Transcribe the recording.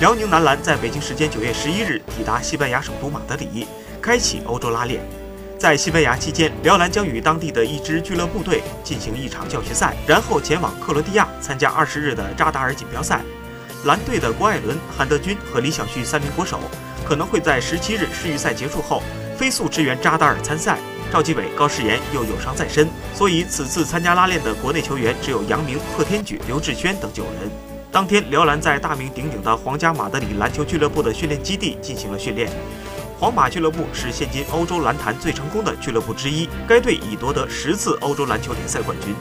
辽宁男篮在北京时间九月十一日抵达西班牙首都马德里，开启欧洲拉练。在西班牙期间，辽篮将与当地的一支俱乐部队进行一场教学赛，然后前往克罗地亚参加二十日的扎达尔锦标赛。蓝队的郭艾伦、韩德君和李晓旭三名国手可能会在十七日世预赛结束后飞速支援扎达尔参赛。赵继伟、高诗岩又有伤在身，所以此次参加拉练的国内球员只有杨明、贺天举、刘志轩等九人。当天，辽篮在大名鼎鼎的皇家马德里篮球俱乐部的训练基地进行了训练。皇马俱乐部是现今欧洲篮坛最成功的俱乐部之一，该队已夺得十次欧洲篮球联赛冠军。